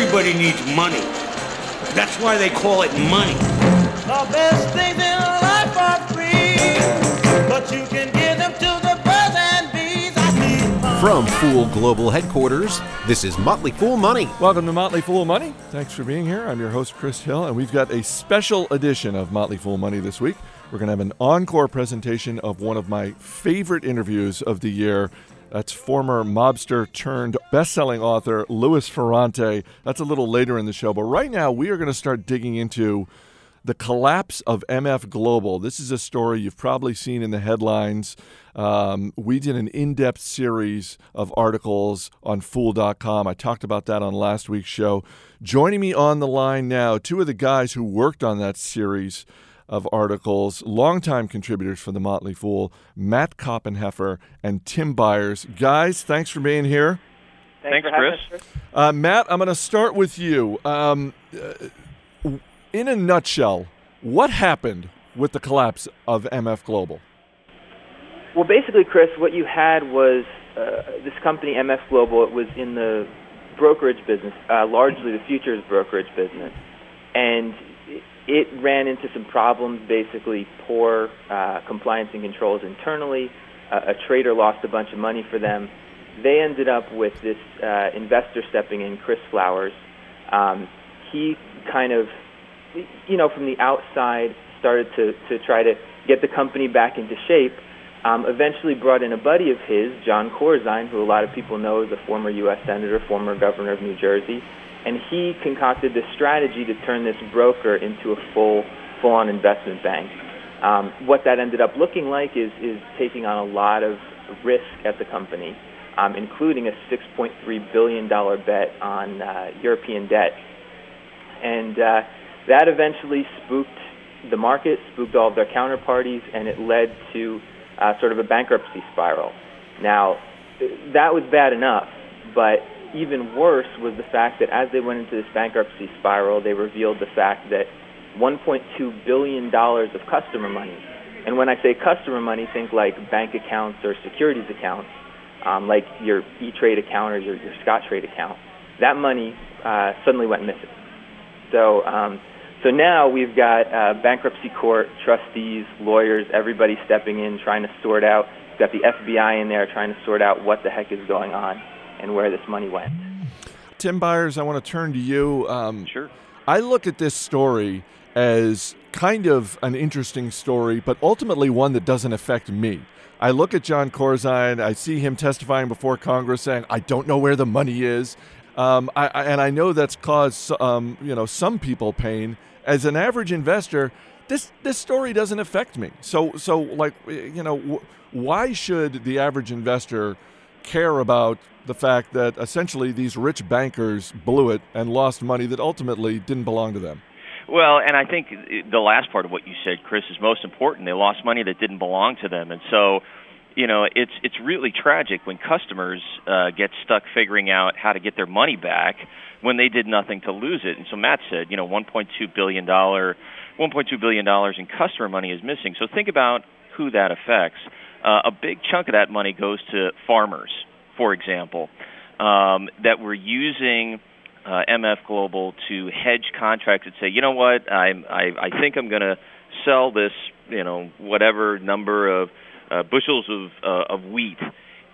Everybody needs money. That's why they call it money. The best things in life are free, but you can give them to the birds and bees. I need. From Fool Global Headquarters, this is Motley Fool Money. Welcome to Motley Fool Money. Thanks for being here. I'm your host, Chris Hill, and we've got a special edition of Motley Fool Money this week. We're going to have an encore presentation of one of my favorite interviews of the year. That's former mobster turned best-selling author Louis Ferrante. That's a little later in the show, but right now we are going to start digging into the collapse of MF Global. This is a story you've probably seen in the headlines. Um, we did an in depth series of articles on Fool.com. I talked about that on last week's show. Joining me on the line now, two of the guys who worked on that series of articles, longtime contributors for the Motley Fool, Matt Koppenheffer and Tim Beyers. Guys, thanks for being here. Thanks, Thanks, Chris. us, Chris. Uh, Matt, I'm going to start with you. Um, uh, in a nutshell, what happened with the collapse of MF Global? Well, basically, Chris, what you had was uh, this company, MF Global. It was in the brokerage business, uh, largely the futures brokerage business, and it- ran into some problems. Basically, poor uh, compliance and controls internally. Uh, a trader lost a bunch of money for them. They ended up with this uh, investor stepping in, Chris Flowers. Um, he kind of, you know, from the outside, started to to try to get the company back into shape. Um, eventually brought in a buddy of his, Jon Corzine, who a lot of people know is a former U.S. senator, former governor of New Jersey, and he concocted this strategy to turn this broker into a full, full-on investment bank. Um, what that ended up looking like is is taking on a lot of risk at the company, um, including a 6.3 billion dollar bet on uh, European debt, and uh, that eventually spooked the market, spooked all of their counterparties, and it led to uh, sort of a bankruptcy spiral. Now, that was bad enough, but even worse was the fact that as they went into this bankruptcy spiral, they revealed the fact that 1.2 billion dollars of customer money, and when I say customer money, think like bank accounts or securities accounts, um, like your E-Trade account or your, your Scottrade account. That money uh, suddenly went missing. So, um, so now we've got uh, bankruptcy court, trustees, lawyers, everybody stepping in, trying to sort out. We've got the FBI in there trying to sort out what the heck is going on and where this money went. Tim Beyers, I want to turn to you. Um, Sure. I look at this story as kind of an interesting story, but ultimately one that doesn't affect me. I look at Jon Corzine, I see him testifying before Congress saying, I don't know where the money is. Um, I, I, and I know that's caused um, you know some people pain. As an average investor, this this story doesn't affect me. So so like you know wh- why should the average investor care about the fact that essentially these rich bankers blew it and lost money that ultimately didn't belong to them? Well, and I think the last part of what you said, Chris, is most important. They lost money that didn't belong to them, and so, you know, it's it's really tragic when customers uh, get stuck figuring out how to get their money back when they did nothing to lose it. And so Matt said, you know, 1.2 billion dollar, 1.2 billion dollars in customer money is missing. So think about who that affects. Uh, a big chunk of that money goes to farmers, for example, um, that were using uh, MF Global to hedge contracts and say, you know what, I'm, I I think I'm going to sell this, you know, whatever number of uh, bushels of uh, of wheat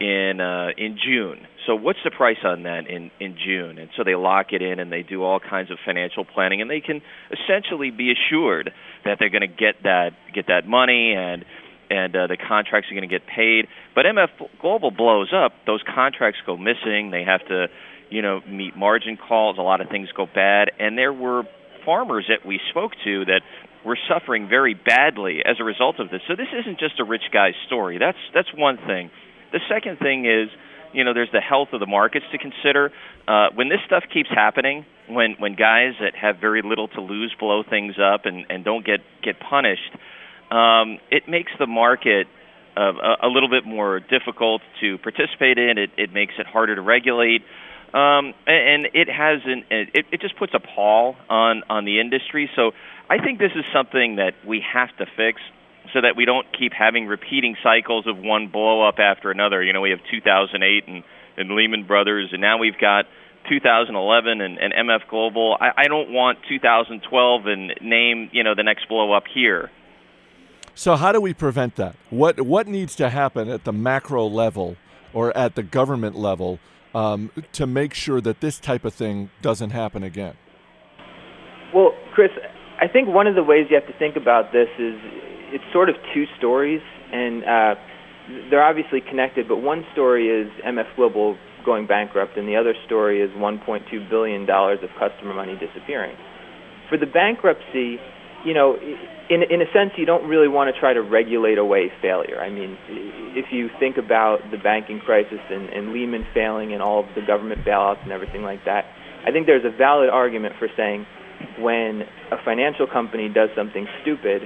in uh, in June. So what's the price on that in in June? And so they lock it in and they do all kinds of financial planning and they can essentially be assured that they're going to get that get that money and and uh, the contracts are going to get paid. But MF Global blows up; those contracts go missing. They have to, you know, meet margin calls. A lot of things go bad, and there were farmers that we spoke to that were suffering very badly as a result of this. So this isn't just a rich guy's story. That's that's one thing. The second thing is, you know, there's the health of the markets to consider. Uh, when this stuff keeps happening, when when guys that have very little to lose blow things up and and don't get get punished, um, it makes the market uh, a, little bit more difficult to participate in. It it makes it harder to regulate. Um, and, and it has an it, it just puts a pall on on the industry. So I think this is something that we have to fix so that we don't keep having repeating cycles of one blow up after another. You know, we have 2008 and, and Lehman Brothers, and now we've got 2011 and, and MF Global. I, I don't want 2012 and name you know the next blow up here. So how do we prevent that? What what needs to happen at the macro level or at the government level um, to make sure that this type of thing doesn't happen again? Well, Chris, I think one of the ways you have to think about this is it's sort of two stories, and uh, they're obviously connected. But one story is MF Global going bankrupt, and the other story is 1.2 billion dollars of customer money disappearing. For the bankruptcy, you know, in in a sense, you don't really want to try to regulate away failure. I mean, if you think about the banking crisis and, and Lehman failing and all of the government bailouts and everything like that, I think there's a valid argument for saying when a financial company does something stupid,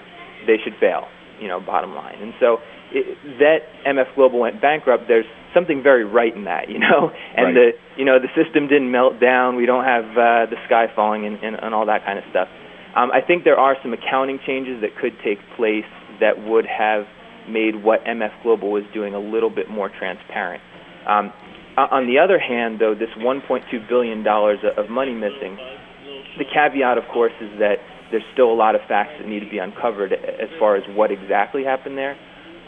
they should fail. You know, bottom line. And so it, that MF Global went bankrupt. There's something very right in that, you know, and right. the you know the system didn't melt down. We don't have uh, the sky falling and, and, and all that kind of stuff. Um, I think there are some accounting changes that could take place that would have made what MF Global was doing a little bit more transparent. Um, on the other hand, though, this 1.2 billion dollars of money missing, the caveat, of course, is that there's still a lot of facts that need to be uncovered as far as what exactly happened there.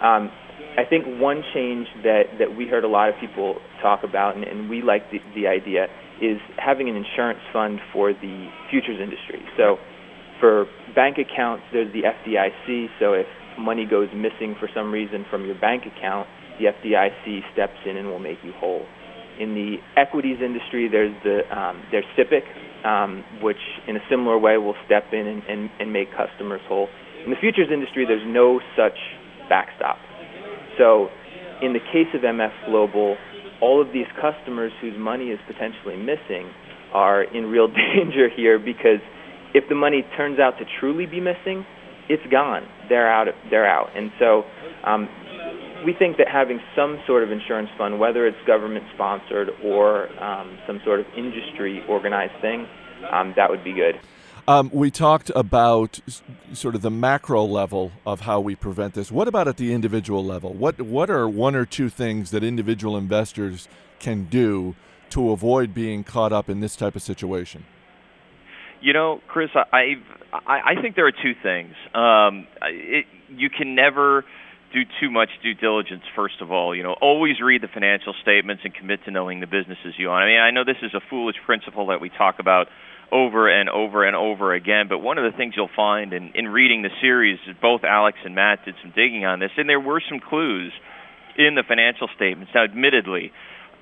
Um, I think one change that, that we heard a lot of people talk about, and, and we like the, the idea, is having an insurance fund for the futures industry. So for bank accounts, there's the FDIC. So if money goes missing for some reason from your bank account, the FDIC steps in and will make you whole. In the equities industry, there's the um, there's SIPC, um, which in a similar way will step in and, and, and make customers whole. In the futures industry, there's no such backstop. So, in the case of MF Global, all of these customers whose money is potentially missing are in real danger here because if the money turns out to truly be missing, it's gone. They're out. They're out. And so, um, we think that having some sort of insurance fund, whether it's government sponsored or um, some sort of industry organized thing, um, that would be good. Um, we talked about sort of the macro level of how we prevent this. What about at the individual level? What what are one or two things that individual investors can do to avoid being caught up in this type of situation? You know, Chris, I I, I think there are two things. Um, it, you can never do too much due diligence. First of all, you know, always read the financial statements and commit to knowing the businesses you own. I mean, I know this is a foolish principle that we talk about over and over and over again, but one of the things you'll find in, in reading the series is both Alex and Matt did some digging on this, and there were some clues in the financial statements. Now, admittedly,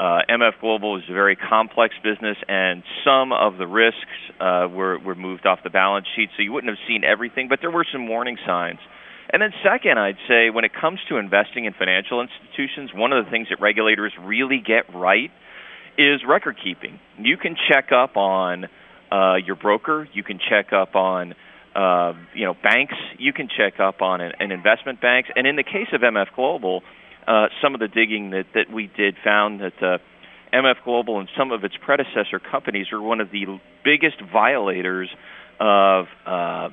uh, MF Global is a very complex business, and some of the risks uh, were, were moved off the balance sheet, so you wouldn't have seen everything, but there were some warning signs. And then, second, I'd say when it comes to investing in financial institutions, one of the things that regulators really get right is record keeping. You can check up on uh, your broker, you can check up on uh, you know banks, you can check up on an, an investment banks, and in the case of MF Global uh, some of the digging that, that we did found that uh, MF Global and some of its predecessor companies are one of the biggest violators of uh,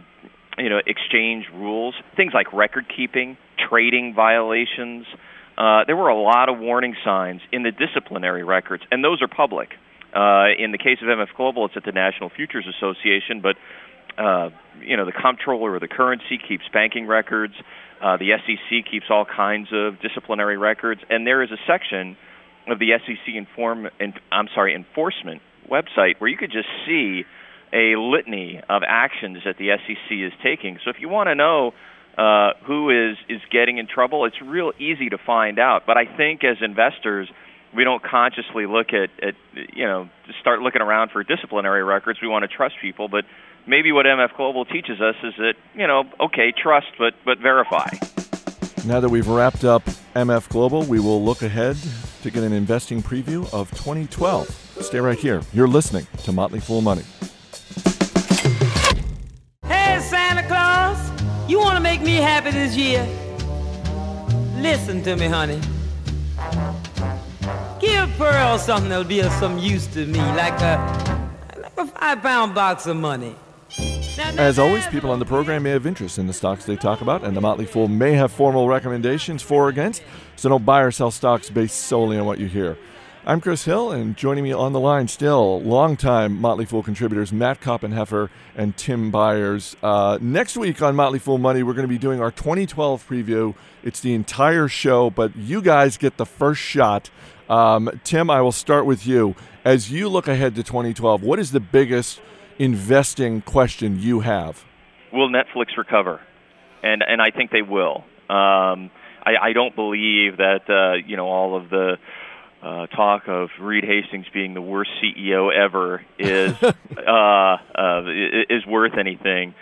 you know exchange rules, things like record keeping, trading violations. Uh, there were a lot of warning signs in the disciplinary records, and those are public. Uh, in the case of MF Global, it's at the National Futures Association, but uh, you know the comptroller of the currency keeps banking records. Uh, the SEC keeps all kinds of disciplinary records, and there is a section of the SEC inform, in, I'm sorry, enforcement website where you could just see a litany of actions that the SEC is taking. So if you want to know uh, who is is getting in trouble, it's real easy to find out. But I think as investors, we don't consciously look at, at you know start looking around for disciplinary records. We want to trust people, but maybe what MF Global teaches us is that, you know, okay, trust, but, but verify. Now that we've wrapped up MF Global, we will look ahead to get an investing preview of 2012. Stay right here. You're listening to Motley Fool Money. Hey, Santa Claus, you want to make me happy this year? Listen to me, honey. Give Pearl something that'll be of some use to me, like a, like a five pound box of money. As always, people on the program may have interest in the stocks they talk about, and the Motley Fool may have formal recommendations for or against, so don't buy or sell stocks based solely on what you hear. I'm Chris Hill, and joining me on the line still, longtime Motley Fool contributors Matt Koppenheffer and Tim Beyers. Uh, next week on Motley Fool Money, we're going to be doing our 2012 preview. It's the entire show, but you guys get the first shot. Um, Tim, I will start with you. As you look ahead to 2012, what is the biggest investing question you have? Will Netflix recover? And and I think they will. Um, I, I don't believe that uh, you know all of the uh, talk of Reed Hastings being the worst CEO ever is uh, uh, is worth anything.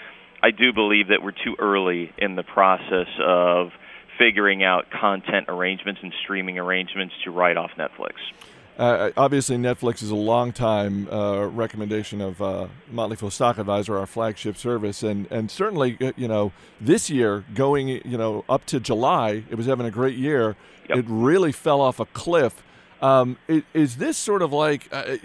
I do believe that we're too early in the process of figuring out content arrangements and streaming arrangements to write off Netflix. Uh, obviously, Netflix is a long-time uh, recommendation of uh, Motley Fool Stock Advisor, our flagship service, and and certainly, uh, you know, this year going, you know, up to July, it was having a great year. Yep. It really fell off a cliff. Um, is this sort of like, uh,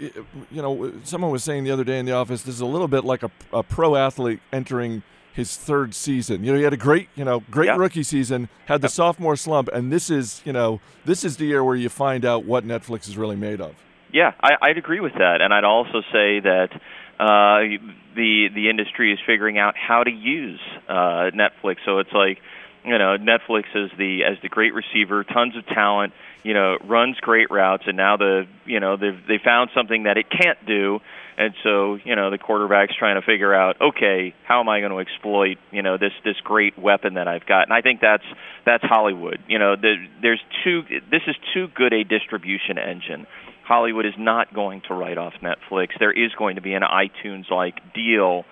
you know, someone was saying the other day in the office, this is a little bit like a, a pro athlete entering his third season. You know, he had a great, you know, great Yeah. rookie season, had the sophomore slump, and this is, you know, this is the year where you find out what Netflix is really made of. Yeah, I, I'd agree with that, and I'd also say that uh, the the industry is figuring out how to use uh, Netflix. So it's like, you know, Netflix is the as the great receiver, tons of talent, you know, runs great routes, and now the you know they they found something that it can't do, and so you know the quarterback's trying to figure out, okay, how am I going to exploit you know this this great weapon that I've got, and I think that's that's Hollywood. You know, the, there's too this is too good a distribution engine. Hollywood is not going to write off Netflix. There is going to be an iTunes like deal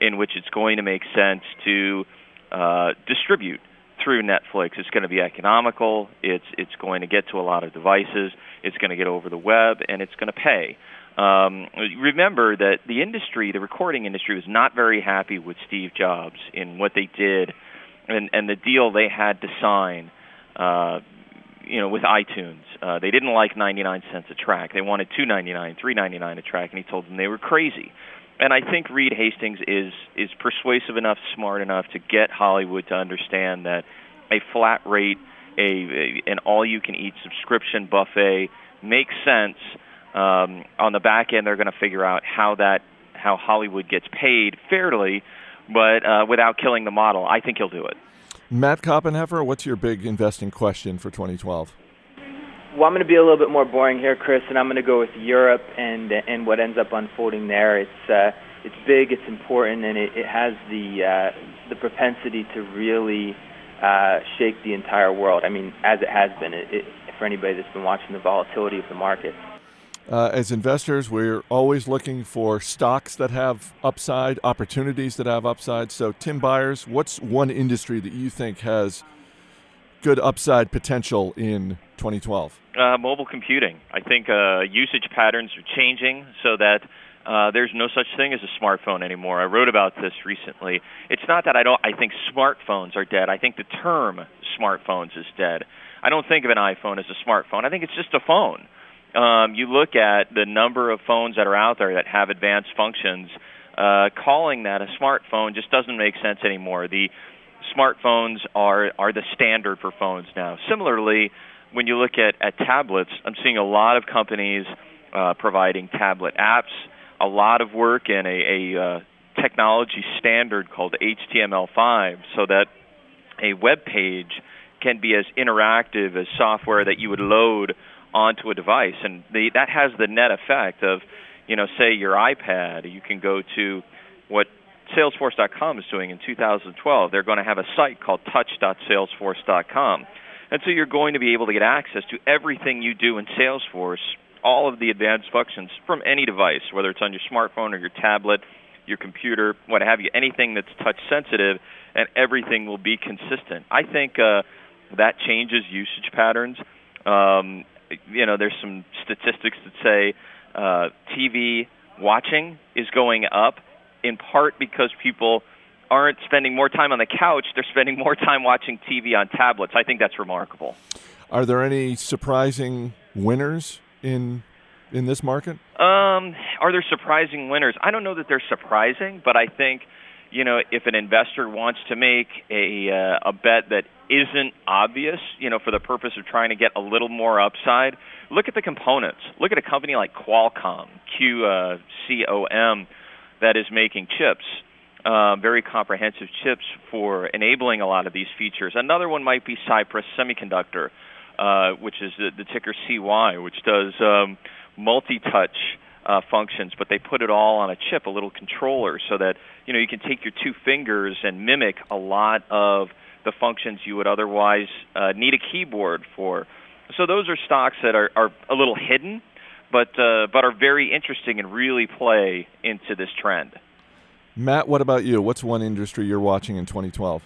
in which it's going to make sense to uh, distribute through Netflix. It's going to be economical. It's it's going to get to a lot of devices. It's going to get over the web, and it's going to pay. Um, remember that the industry, the recording industry, was not very happy with Steve Jobs in what they did, and and the deal they had to sign. Uh, you know, with iTunes, uh, they didn't like 99 cents a track. They wanted 2.99, 3.99 a track, and he told them they were crazy. And I think Reed Hastings is is persuasive enough, smart enough to get Hollywood to understand that a flat rate, a, a an all-you-can-eat subscription buffet makes sense. Um, on the back end, they're going to figure out how that how Hollywood gets paid fairly, but uh, without killing the model. I think he'll do it. Matt Koppenheffer, what's your big investing question for 2012? Well, I'm going to be a little bit more boring here, Chris, and I'm going to go with Europe and and what ends up unfolding there. It's uh, it's big, it's important, and it, it has the uh, the propensity to really uh, shake the entire world. I mean, as it has been, it, it, for anybody that's been watching the volatility of the market. Uh, as investors, we're always looking for stocks that have upside, opportunities that have upside. So, Tim Beyers, what's one industry that you think has good upside potential in 2012? Uh, mobile computing. I think uh, usage patterns are changing so that uh, there's no such thing as a smartphone anymore. I wrote about this recently. It's not that I don't. I think smartphones are dead. I think the term smartphones is dead. I don't think of an iPhone as a smartphone. I think it's just a phone. Um, you look at the number of phones that are out there that have advanced functions. Uh, calling that a smartphone just doesn't make sense anymore. The smartphones are are the standard for phones now. Similarly, when you look at, at tablets, I'm seeing a lot of companies uh, providing tablet apps, a lot of work in a, a uh, technology standard called HTML5 so that a web page can be as interactive as software that you would load onto a device. And the, that has the net effect of, you know, say your iPad, you can go to what Salesforce.com is doing in 2012. They're going to have a site called touch.salesforce.com. And so you're going to be able to get access to everything you do in Salesforce, all of the advanced functions from any device, whether it's on your smartphone or your tablet, your computer, what have you, anything that's touch sensitive, and everything will be consistent. I think uh, that changes usage patterns. Um, you know, there's some statistics that say uh, TV watching is going up in part because people aren't spending more time on the couch, they're spending more time watching TV on tablets. I think that's remarkable. Are there any surprising winners in in this market? Um, are there surprising winners? I don't know that they're surprising, but I think you know, if an investor wants to make a uh, a bet that isn't obvious, you know, for the purpose of trying to get a little more upside, look at the components. Look at a company like Qualcomm, Q uh, C O M, that is making chips. Uh, very comprehensive chips for enabling a lot of these features. Another one might be Cypress Semiconductor, uh, which is the, the ticker CY, which does um, multi-touch uh, functions, but they put it all on a chip, a little controller, so that you know you can take your two fingers and mimic a lot of the functions you would otherwise uh, need a keyboard for. So those are stocks that are, are a little hidden, but uh, but are very interesting and really play into this trend. Matt, what about you? What's one industry you're watching in 2012?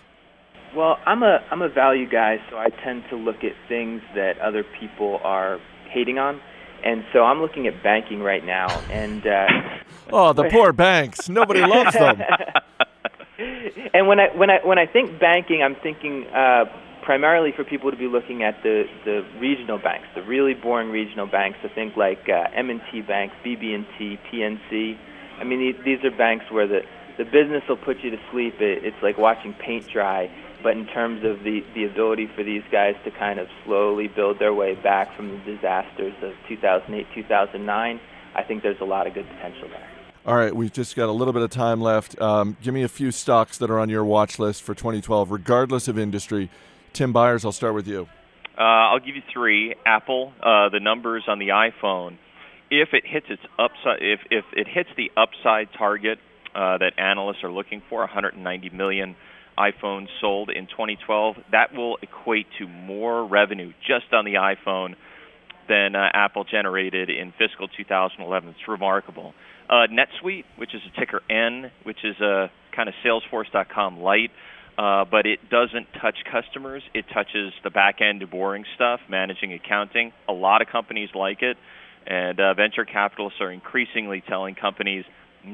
Well, I'm a I'm a value guy, so I tend to look at things that other people are hating on. And so I'm looking at banking right now, and uh, oh, the poor banks! Nobody loves them. and when I when I when I think banking, I'm thinking uh, primarily for people to be looking at the the regional banks, the really boring regional banks. I think like uh, M&T Bank, BB&T, PNC. I mean, these are banks where the the business will put you to sleep. It, it's like watching paint dry but in terms of the, the ability for these guys to kind of slowly build their way back from the disasters of 2008, 2009, I think there's a lot of good potential there. All right, we've just got a little bit of time left. Um, give me a few stocks that are on your watch list for 2012, regardless of industry. Tim Beyers, I'll start with you. Uh, I'll give you three. Apple, uh, the numbers on the iPhone. If it hits its upside, if if it hits the upside target uh, that analysts are looking for, 190 million iPhones sold in 2012, that will equate to more revenue just on the iPhone than uh, Apple generated in fiscal 2011. It's remarkable. Uh, NetSuite, which is a ticker N, which is a kind of Salesforce.com light, uh, but it doesn't touch customers. It touches the back end, boring stuff, managing accounting. A lot of companies like it, and uh, venture capitalists are increasingly telling companies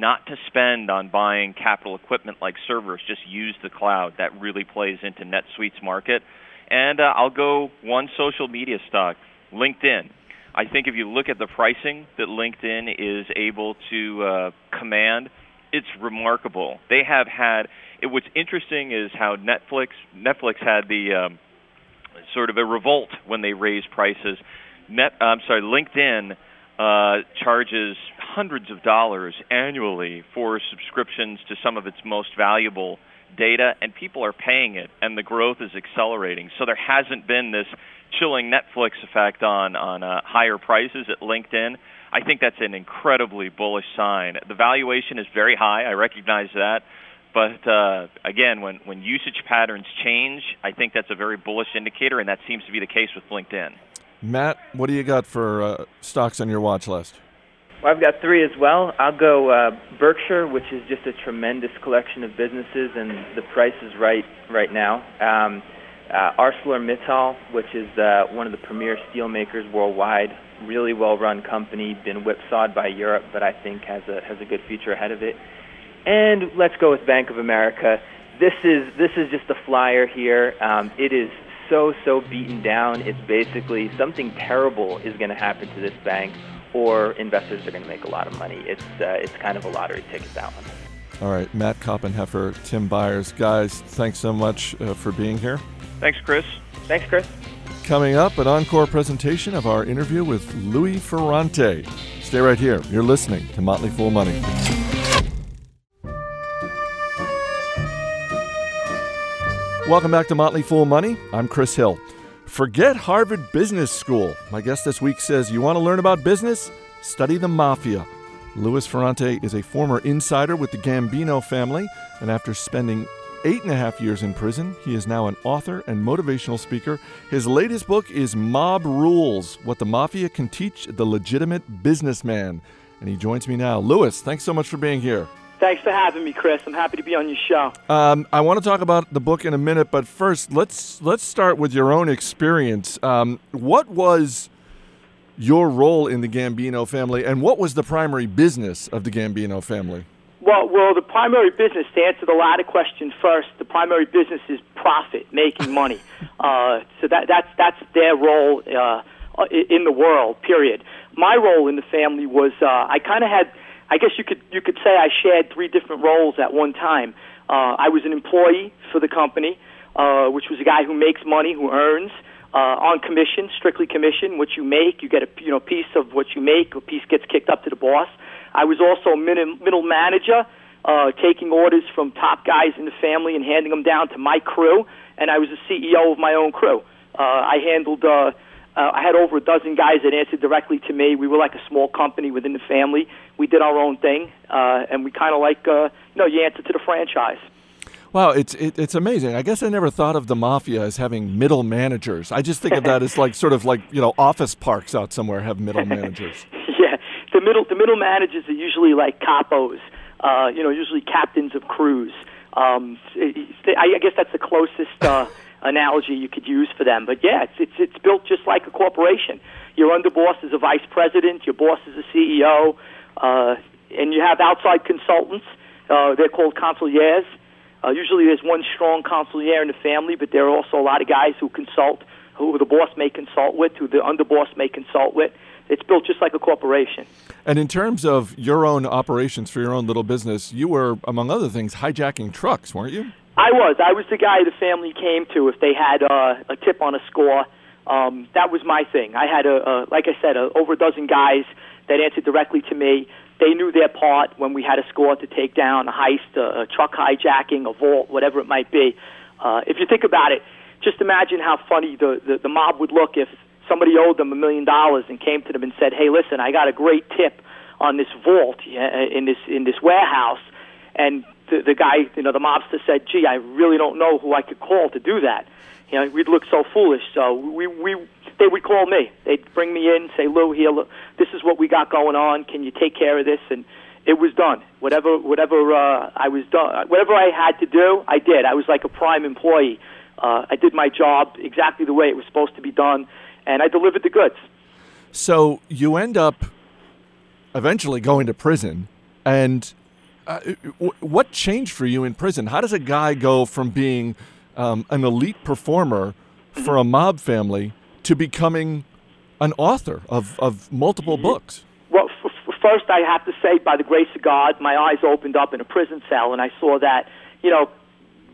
not to spend on buying capital equipment like servers, just use the cloud. That really plays into NetSuite's market. And uh, I'll go one social media stock, LinkedIn. I think if you look at the pricing that LinkedIn is able to uh, command, it's remarkable. They have had. It, what's interesting is how Netflix Netflix had the um, sort of a revolt when they raised prices. Net, I'm sorry, LinkedIn uh, charges hundreds of dollars annually for subscriptions to some of its most valuable data, and people are paying it, and the growth is accelerating. So there hasn't been this chilling Netflix effect on on uh, higher prices at LinkedIn. I think that's an incredibly bullish sign. The valuation is very high. I recognize that. But uh, again, when, when usage patterns change, I think that's a very bullish indicator, and that seems to be the case with LinkedIn. Matt, what do you got for uh, stocks on your watch list? Well, I've got three as well. I'll go uh, Berkshire, which is just a tremendous collection of businesses, and the price is right right now. Um, uh, ArcelorMittal, which is uh, one of the premier steel makers worldwide, really well-run company, been whipsawed by Europe, but I think has a has a good future ahead of it. And let's go with Bank of America. This is this is just a flyer here. Um, it is so so beaten down. It's basically something terrible is going to happen to this bank, or investors are going to make a lot of money. It's uh, it's kind of a lottery ticket that one. All right, Matt Koppenheffer, Tim Beyers, guys, thanks so much uh, for being here. Thanks, Chris. Thanks, Chris. Coming up, an encore presentation of our interview with Louis Ferrante. Stay right here. You're listening to Motley Fool Money. Welcome back to Motley Fool Money. I'm Chris Hill. Forget Harvard Business School. My guest this week says you want to learn about business? Study the mafia. Louis Ferrante is a former insider with the Gambino family, and after spending eight and a half years in prison, he is now an author and motivational speaker. His latest book is Mob Rules What the Mafia Can Teach the Legitimate Businessman. And he joins me now. Louis, thanks so much for being here. Thanks for having me, Chris. I'm happy to be on your show. Um, I want to talk about the book in a minute, but first, let's let's start with your own experience. Um, what was your role in the Gambino family, and what was the primary business of the Gambino family? Well, well, the primary business to answer the latter question first. The primary business is profit, making money. uh, so that that's that's their role uh, in the world. Period. My role in the family was uh, I kind of had I guess you could you could say I shared three different roles at one time. Uh, I was an employee for the company, uh, which was a guy who makes money, who earns uh, on commission, strictly commission. What you make, you get a you know piece of what you make. A piece gets kicked up to the boss. I was also middle, middle manager, uh, taking orders from top guys in the family and handing them down to my crew. And I was the CEO of my own crew. Uh, I handled. Uh, uh, I had over a dozen guys that answered directly to me. We were like a small company within the family. We did our own thing, uh, and we kind of like, uh, you know, you answer to the franchise. Wow, it's it, it's amazing. I guess I never thought of the mafia as having middle managers. I just think of that as like sort of like you know office parks out somewhere have middle managers. yeah, the middle the middle managers are usually like capos. Uh, you know, usually captains of crews. Um, I guess that's the closest. Uh, analogy you could use for them. But yeah, it's it's it's built just like a corporation. Your underboss is a vice president, your boss is a CEO, uh, and you have outside consultants. Uh, they're called consigliers. Uh, usually, there's one strong consigliere in the family, but there are also a lot of guys who consult, who the boss may consult with, who the underboss may consult with. It's built just like a corporation. And in terms of your own operations for your own little business, you were, among other things, hijacking trucks, weren't you? I was. I was the guy the family came to if they had uh, a tip on a score. Um, that was my thing. I had a, a like I said, a, over a dozen guys that answered directly to me. They knew their part when we had a score to take down a heist, a, a truck hijacking, a vault, whatever it might be. Uh, if you think about it, just imagine how funny the, the the mob would look if somebody owed them a million dollars and came to them and said, "Hey, listen, I got a great tip on this vault in this in this warehouse." and the, the guy, you know, the mobster said, "Gee, I really don't know who I could call to do that." You know, we'd look so foolish. So we we they would call me. They'd bring me in, say, "Lou, here, look, this is what we got going on. Can you take care of this?" And it was done. Whatever whatever uh, I was done, whatever I had to do, I did. I was like a prime employee. Uh, I did my job exactly the way it was supposed to be done, and I delivered the goods. So you end up eventually going to prison, and uh, what changed for you in prison? How does a guy go from being um, an elite performer for a mob family to becoming an author of, of multiple books? Well, f- f- first, I have to say, by the grace of God, my eyes opened up in a prison cell, and I saw that, you know,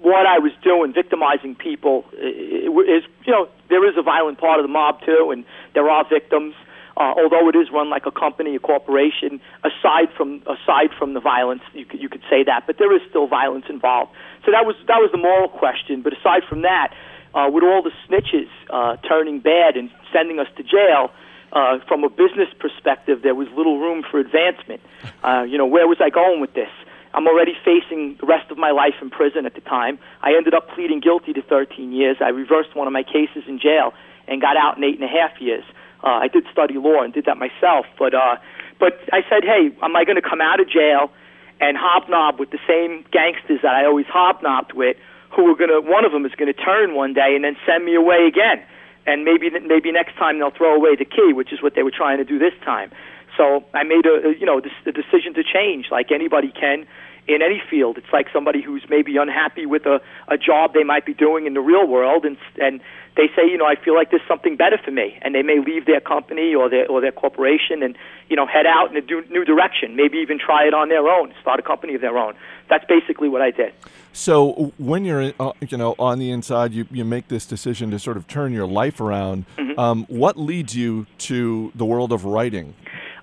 what I was doing, victimizing people, is, you know, there is a violent part of the mob, too, and there are victims uh, although it is run like a company, a corporation, aside from aside from the violence, you could, you could say that, but there is still violence involved. So that was that was the moral question. But aside from that, uh, with all the snitches uh, turning bad and sending us to jail, uh, from a business perspective, there was little room for advancement. Uh, you know, where was I going with this? I'm already facing the rest of my life in prison at the time. I ended up pleading guilty to 13 years. I reversed one of my cases in jail and got out in eight and a half years. Uh, I did study law and did that myself, but uh, but I said, hey, am I going to come out of jail and hobnob with the same gangsters that I always hobnobbed with? Who are going to? One of them is going to turn one day and then send me away again, and maybe maybe next time they'll throw away the key, which is what they were trying to do this time. So I made a you know a decision to change, like anybody can in any field. It's like somebody who's maybe unhappy with a, a job they might be doing in the real world, and and they say, you know, I feel like there's something better for me, and they may leave their company or their or their corporation and you know head out in a do, new direction. Maybe even try it on their own, start a company of their own. That's basically what I did. So when you're, uh, you know, on the inside, you, you make this decision to sort of turn your life around. Mm-hmm. Um, what leads you to the world of writing?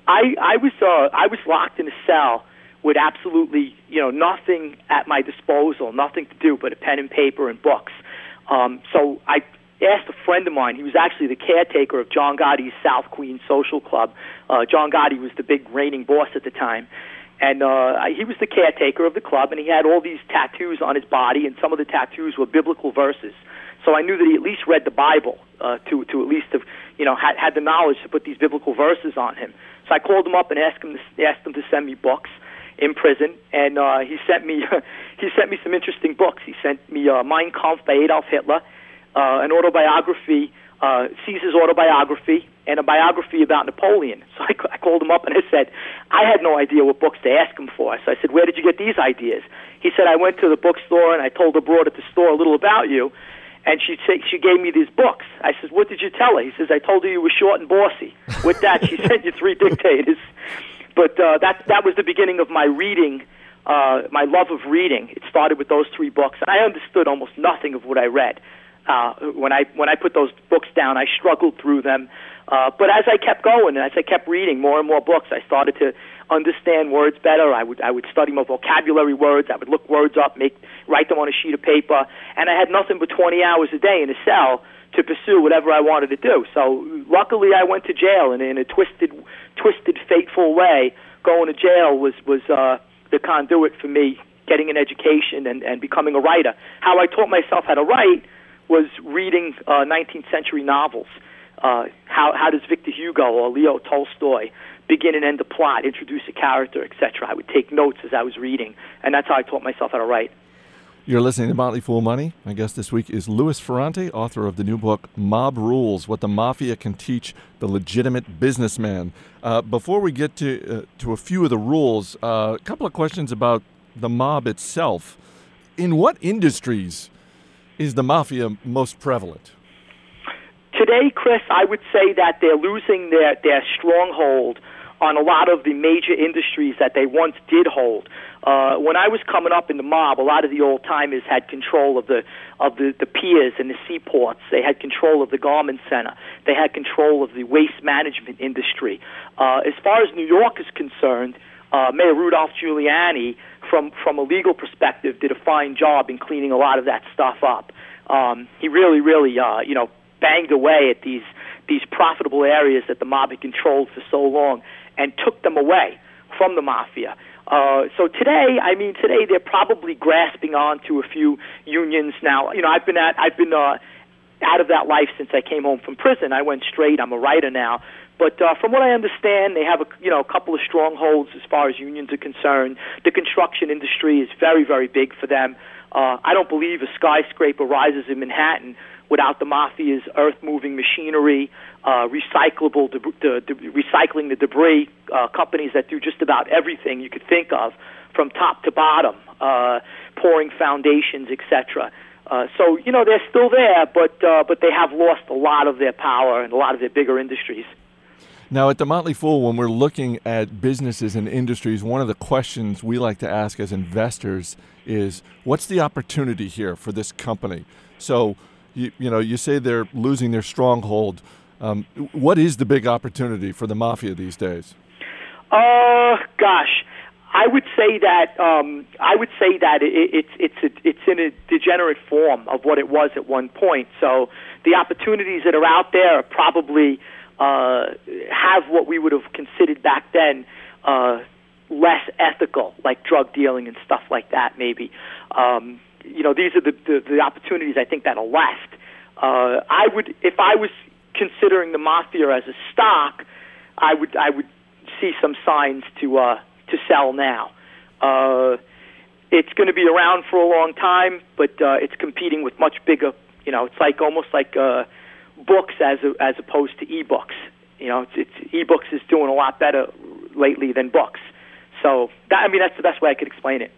I I was uh, I was locked in a cell with absolutely you know nothing at my disposal, nothing to do but a pen and paper and books. Um, so I asked a friend of mine. He was actually the caretaker of John Gotti's South Queen Social Club. Uh, John Gotti was the big reigning boss at the time, and uh, he was the caretaker of the club. And he had all these tattoos on his body, and some of the tattoos were biblical verses. So I knew that he at least read the Bible uh, to to at least have you know had, had the knowledge to put these biblical verses on him. So I called him up and asked him to, asked him to send me books in prison, and uh, he sent me he sent me some interesting books. He sent me uh, Mein Kampf by Adolf Hitler, uh, an autobiography, uh, Caesar's autobiography, and a biography about Napoleon. So I, I called him up and I said, I had no idea what books to ask him for. So I said, Where did you get these ideas? He said, I went to the bookstore and I told the broad at the store a little about you. And she said she gave me these books. I said, "What did you tell her?" He says, "I told her you were short and bossy." With that, she sent you three dictators but uh, that that was the beginning of my reading uh, my love of reading. It started with those three books, and I understood almost nothing of what I read. Uh, when I when I put those books down, I struggled through them. Uh, but as I kept going and as I kept reading more and more books, I started to understand words better. I would I would study my vocabulary words. I would look words up, make write them on a sheet of paper, and I had nothing but 20 hours a day in a cell to pursue whatever I wanted to do. So luckily, I went to jail, and in a twisted, twisted, fateful way, going to jail was was uh, the conduit for me getting an education and, and becoming a writer. How I taught myself how to write was reading uh, 19th century novels. Uh, how, how does Victor Hugo or Leo Tolstoy begin and end a plot, introduce a character, etc. I would take notes as I was reading, and that's how I taught myself how to write. You're listening to Motley Fool Money. My guest this week is Louis Ferrante, author of the new book Mob Rules: What the Mafia Can Teach the Legitimate Businessman. Uh, before we get to uh, to a few of the rules, uh, a couple of questions about the mob itself. In what industries is the mafia most prevalent? Today, Chris, I would say that they're losing their, their stronghold on a lot of the major industries that they once did hold. Uh, when I was coming up in the mob, a lot of the old timers had control of the of the, the piers and the seaports. They had control of the garment center. They had control of the waste management industry. Uh, as far as New York is concerned, uh, Mayor Rudolph Giuliani, from from a legal perspective, did a fine job in cleaning a lot of that stuff up. Um, he really, really, uh, you know, banged away at these these profitable areas that the mob had controlled for so long and took them away from the mafia. Uh, so today, I mean, today they're probably grasping on to a few unions now. You know, I've been at, I've been uh, out of that life since I came home from prison. I went straight. I'm a writer now. But uh, from what I understand, they have a you know a couple of strongholds as far as unions are concerned. The construction industry is very very big for them. Uh, I don't believe a skyscraper rises in Manhattan without the mafia's earth moving machinery, uh, recyclable, de- de- de- recycling the debris, uh, companies that do just about everything you could think of from top to bottom, uh, pouring foundations, etc. Uh, so you know they're still there, but uh, but they have lost a lot of their power and a lot of their bigger industries. Now, at the Motley Fool, when we're looking at businesses and industries, one of the questions we like to ask as investors is, "What's the opportunity here for this company?" So, you, you know, you say they're losing their stronghold. Um, what is the big opportunity for the mafia these days? Uh, gosh, I would say that um, I would say that it, it's it's a, it's in a degenerate form of what it was at one point. So the opportunities that are out there are probably uh, have what we would have considered back then uh, less ethical, like drug dealing and stuff like that. Maybe um, you know these are the, the the opportunities I think that'll last. Uh, I would if I was considering the mafia as a stock, I would I would see some signs to uh, to sell now. Uh, it's going to be around for a long time, but uh, it's competing with much bigger. You know, it's like almost like uh, books as a, as opposed to ebooks. You know, it's, it's ebooks is doing a lot better lately than books. So that, I mean, that's the best way I could explain it.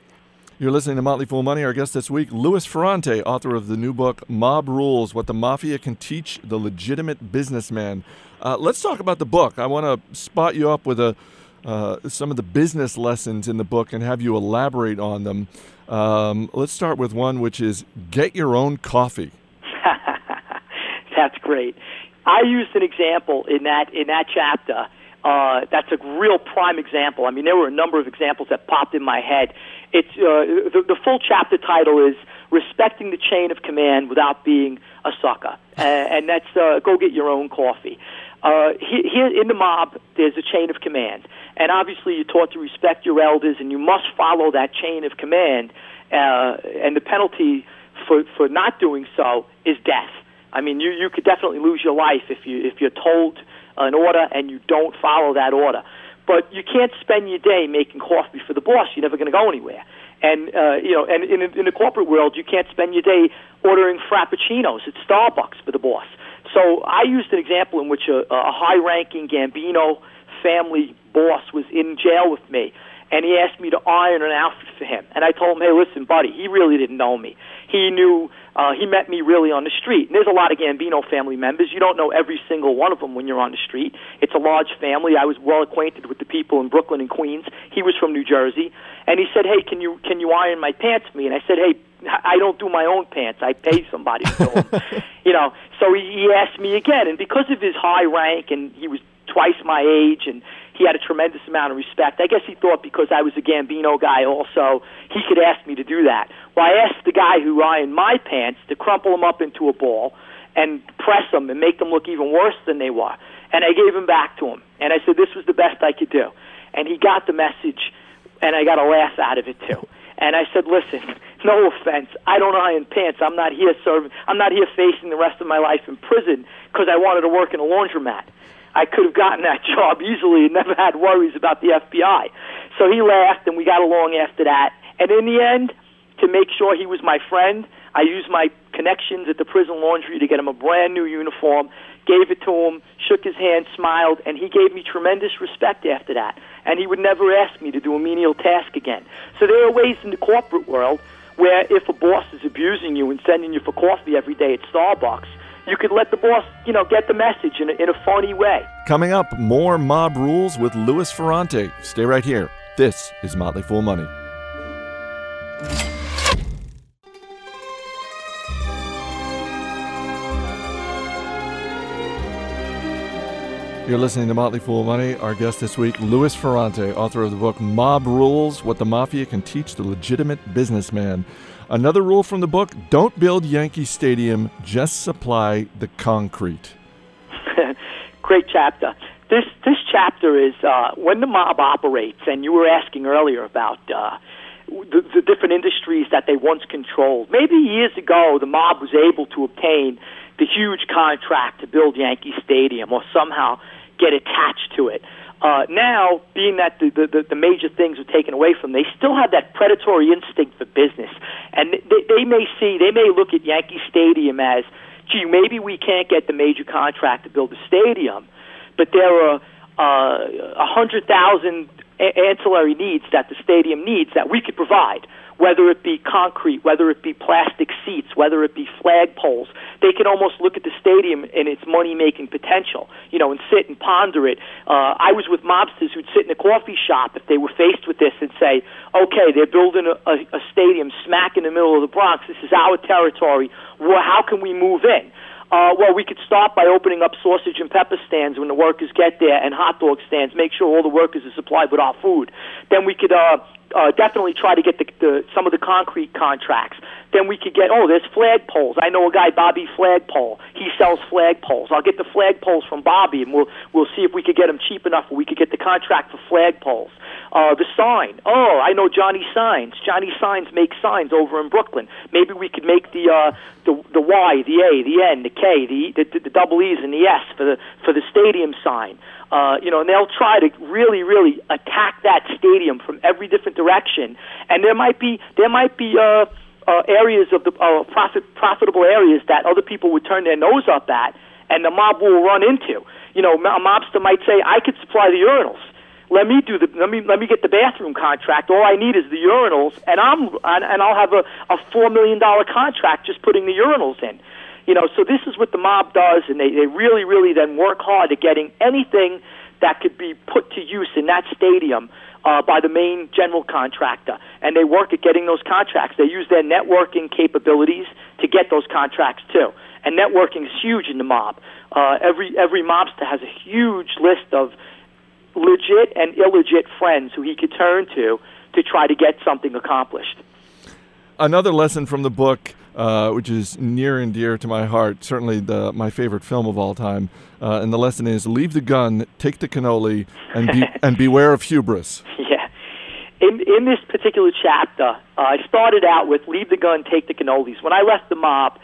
You're listening to Motley Fool Money. Our guest this week, Louis Ferrante, author of the new book Mob Rules: What the Mafia Can Teach the Legitimate Businessman. Uh, let's talk about the book. I want to spot you up with a uh, some of the business lessons in the book and have you elaborate on them. Um, let's start with one which is get your own coffee. That's great. I used an example in that in that chapter. Uh, that's a real prime example. I mean, there were a number of examples that popped in my head. It's uh, the, the full chapter title is "Respecting the Chain of Command Without Being a Sucker," uh, and that's uh, "Go Get Your Own Coffee." Uh, here in the mob, there's a chain of command, and obviously you're taught to respect your elders, and you must follow that chain of command. Uh, and the penalty for for not doing so is death. I mean, you you could definitely lose your life if you if you're told an order and you don't follow that order. But you can't spend your day making coffee for the boss. You're never going to go anywhere. And uh, you know, and in, in the corporate world, you can't spend your day ordering frappuccinos at Starbucks for the boss. So I used an example in which a, a high-ranking Gambino family boss was in jail with me, and he asked me to iron an outfit for him. And I told him, hey, listen, buddy, he really didn't know me. He knew uh, he met me really on the street. And there's a lot of Gambino family members. You don't know every single one of them when you're on the street. It's a large family. I was well acquainted with the people in Brooklyn and Queens. He was from New Jersey, and he said, "Hey, can you can you iron my pants for me?" And I said, "Hey, I don't do my own pants. I pay somebody to do them." you know, so he, he asked me again, and because of his high rank, and he was twice my age, and he had a tremendous amount of respect. I guess he thought because I was a Gambino guy also, he could ask me to do that. Well, I asked the guy who ironed my pants to crumple them up into a ball and press them and make them look even worse than they were. And I gave them back to him. And I said this was the best I could do. And he got the message, and I got a laugh out of it too. And I said, listen, no offense, I don't iron pants. I'm not here serving. I'm not here facing the rest of my life in prison because I wanted to work in a laundromat. I could have gotten that job easily and never had worries about the FBI. So he laughed, and we got along after that. And in the end, to make sure he was my friend, I used my connections at the prison laundry to get him a brand new uniform, gave it to him, shook his hand, smiled, and he gave me tremendous respect after that. And he would never ask me to do a menial task again. So there are ways in the corporate world where if a boss is abusing you and sending you for coffee every day at Starbucks, you could let the boss, you know, get the message in a, in a phony way. Coming up, more mob rules with Louis Ferrante. Stay right here. This is Motley Fool Money. You're listening to Motley Fool Money. Our guest this week, Louis Ferrante, author of the book Mob Rules What the Mafia Can Teach the Legitimate Businessman. Another rule from the book don't build Yankee Stadium, just supply the concrete. Great chapter. This, this chapter is uh, when the mob operates, and you were asking earlier about uh, the, the different industries that they once controlled. Maybe years ago, the mob was able to obtain the huge contract to build Yankee Stadium or somehow get attached to it. Uh, now, being that the, the, the major things are taken away from them, they still have that predatory instinct for business. And they, they may see, they may look at Yankee Stadium as, gee, maybe we can't get the major contract to build a stadium, but there are uh, a uh, hundred thousand ancillary needs that the stadium needs that we could provide whether it be concrete, whether it be plastic seats, whether it be flagpoles. They can almost look at the stadium and its money making potential, you know, and sit and ponder it. Uh, I was with mobsters who'd sit in a coffee shop if they were faced with this and say, okay, they're building a, a, a stadium smack in the middle of the Bronx. This is our territory. Well, how can we move in? Uh, well, we could start by opening up sausage and pepper stands when the workers get there, and hot dog stands. Make sure all the workers are supplied with our food. Then we could uh, uh, definitely try to get the, the some of the concrete contracts. Then we could get oh, there's flagpoles. I know a guy, Bobby Flagpole. He sells flagpoles. I'll get the flagpoles from Bobby, and we'll we'll see if we could get them cheap enough where we could get the contract for flagpoles. Uh, the sign. Oh, I know Johnny Signs. Johnny Signs makes signs over in Brooklyn. Maybe we could make the uh, the the Y, the A, the N, the K, the the, the double E's and the S for the for the stadium sign. Uh, you know, and they'll try to really, really attack that stadium from every different direction. And there might be there might be uh, uh, areas of the uh, profit profitable areas that other people would turn their nose up at, and the mob will run into. You know, a mobster might say, "I could supply the urinals." let me do the let me let me get the bathroom contract. All I need is the urinals, and I'm and, and I'll have a a four million dollar contract just putting the urinals in. You know, so this is what the mob does, and they, they really, really then work hard at getting anything that could be put to use in that stadium uh, by the main general contractor. And they work at getting those contracts. They use their networking capabilities to get those contracts too. And networking is huge in the mob. Uh, every every mobster has a huge list of legit and illegit friends who he could turn to to try to get something accomplished. Another lesson from the book uh, which is near and dear to my heart. Certainly, the my favorite film of all time. Uh, and the lesson is: leave the gun, take the cannoli, and be, and beware of hubris. Yeah. In in this particular chapter, uh, I started out with leave the gun, take the cannolis. When I left the mob,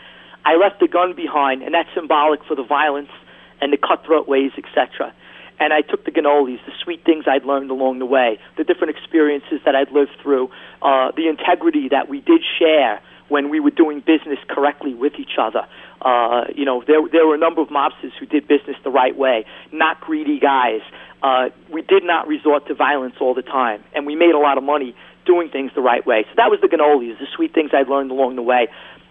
I left the gun behind, and that's symbolic for the violence and the cutthroat ways, etc. And I took the cannolis, the sweet things I'd learned along the way, the different experiences that I'd lived through, uh, the integrity that we did share when we were doing business correctly with each other. Uh, you know, there there were a number of mobsters who did business the right way, not greedy guys. Uh, we did not resort to violence all the time, and we made a lot of money doing things the right way. So that was the cannolis, the sweet things I learned along the way.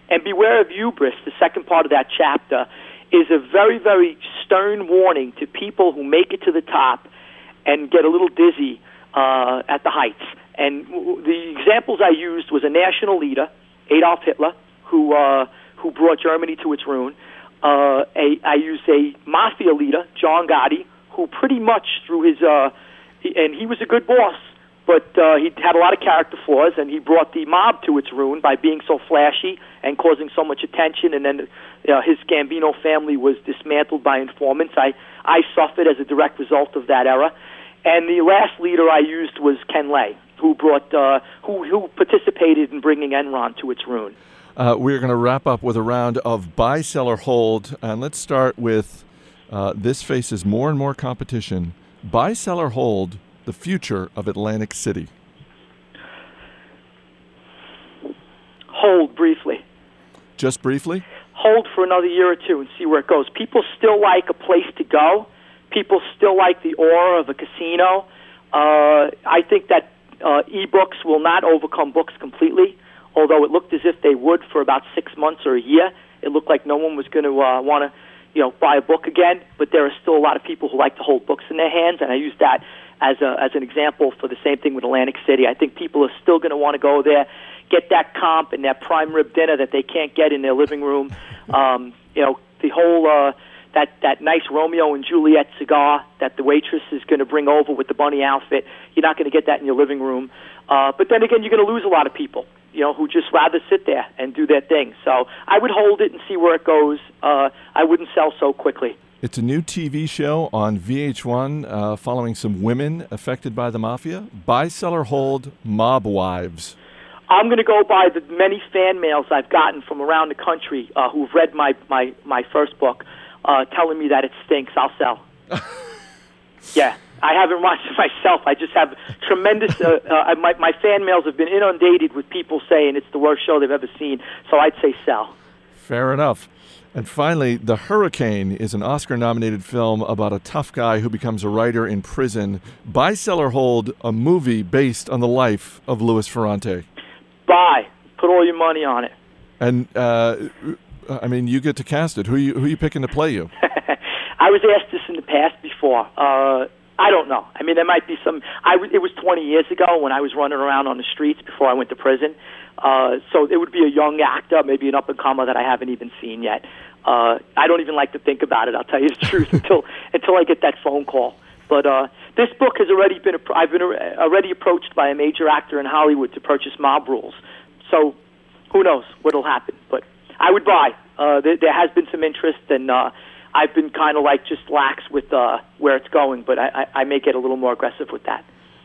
And beware of hubris. The second part of that chapter is a very, very stern warning to people who make it to the top and get a little dizzy uh, at the heights. And the examples I used was a national leader, Adolf Hitler, who uh, who brought Germany to its ruin. Uh, a, I used a mafia leader, John Gotti, who pretty much through his uh, and he was a good boss, but uh, he had a lot of character flaws, and he brought the mob to its ruin by being so flashy and causing so much attention. And then uh, his Gambino family was dismantled by informants. I I suffered as a direct result of that era. And the last leader I used was Ken Lay, who brought uh, who who participated in bringing Enron to its ruin. Uh, we're going to wrap up with a round of buy, sell, or hold, and let's start with uh, this faces more and more competition. Buy, sell, or hold the future of Atlantic City. Hold briefly. Just briefly. Hold for another year or two and see where it goes. People still like a place to go. People still like the aura of a casino. Uh, I think that uh, e-books will not overcome books completely, although it looked as if they would for about six months or a year. It looked like no one was going to uh, want to, you know, buy a book again. But there are still a lot of people who like to hold books in their hands, and I use that as a as an example for the same thing with Atlantic City. I think people are still going to want to go there, get that comp and that prime rib dinner that they can't get in their living room. Um, you know, the whole. Uh, that that nice Romeo and Juliet cigar that the waitress is going to bring over with the bunny outfit. You're not going to get that in your living room. Uh, but then again, you're going to lose a lot of people, you know, who just rather sit there and do their thing. So I would hold it and see where it goes. Uh, I wouldn't sell so quickly. It's a new TV show on VH1 uh, following some women affected by the mafia. Buy, sell, or hold mob wives. I'm going to go by the many fan mails I've gotten from around the country uh, who've read my, my, my first book uh, telling me that it stinks, I'll sell. yeah, I haven't watched it myself. I just have tremendous. Uh, uh, my my fan mails have been inundated with people saying it's the worst show they've ever seen. So I'd say sell. Fair enough. And finally, The Hurricane is an Oscar nominated film about a tough guy who becomes a writer in prison. Buy, sell, or hold a movie based on the life of Louis Ferrante. Buy. Put all your money on it. And, uh, I mean, you get to cast it. Who you, who you picking to play you? I was asked this in the past before. Uh, I don't know. I mean, there might be some. I it was 20 years ago when I was running around on the streets before I went to prison. Uh, so it would be a young actor, maybe an up and comer that I haven't even seen yet. Uh, I don't even like to think about it. I'll tell you the truth until until I get that phone call. But uh, this book has already been. I've been already approached by a major actor in Hollywood to purchase Mob Rules. So who knows what'll happen? But I would buy. Uh, there, there has been some interest, and uh, I've been kind of like just lax with uh, where it's going. But I, I, I may get a little more aggressive with that.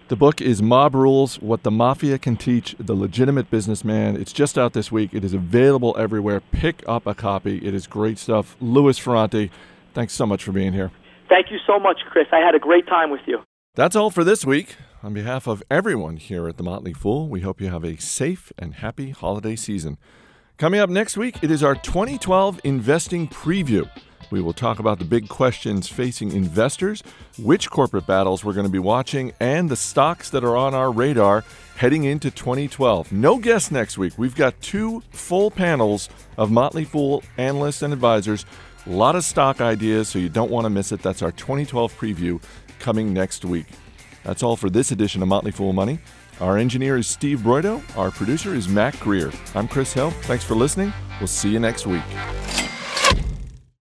The book is Mob Rules What the Mafia Can Teach the Legitimate Businessman. It's just out this week. It is available everywhere. Pick up a copy. It is great stuff. Louis Ferrante, thanks so much for being here. Thank you so much, Chris. I had a great time with you. That's all for this week. On behalf of everyone here at The Motley Fool, we hope you have a safe and happy holiday season. Coming up next week, it is our 2012 investing preview. We will talk about the big questions facing investors, which corporate battles we're going to be watching, and the stocks that are on our radar heading into 2012. No guests next week. We've got two full panels of Motley Fool analysts and advisors. A lot of stock ideas, so you don't want to miss it. That's our 2012 preview coming next week. That's all for this edition of Motley Fool Money. Our engineer is Steve Broido. Our producer is Mac Greer. I'm Chris Hill. Thanks for listening. We'll see you next week.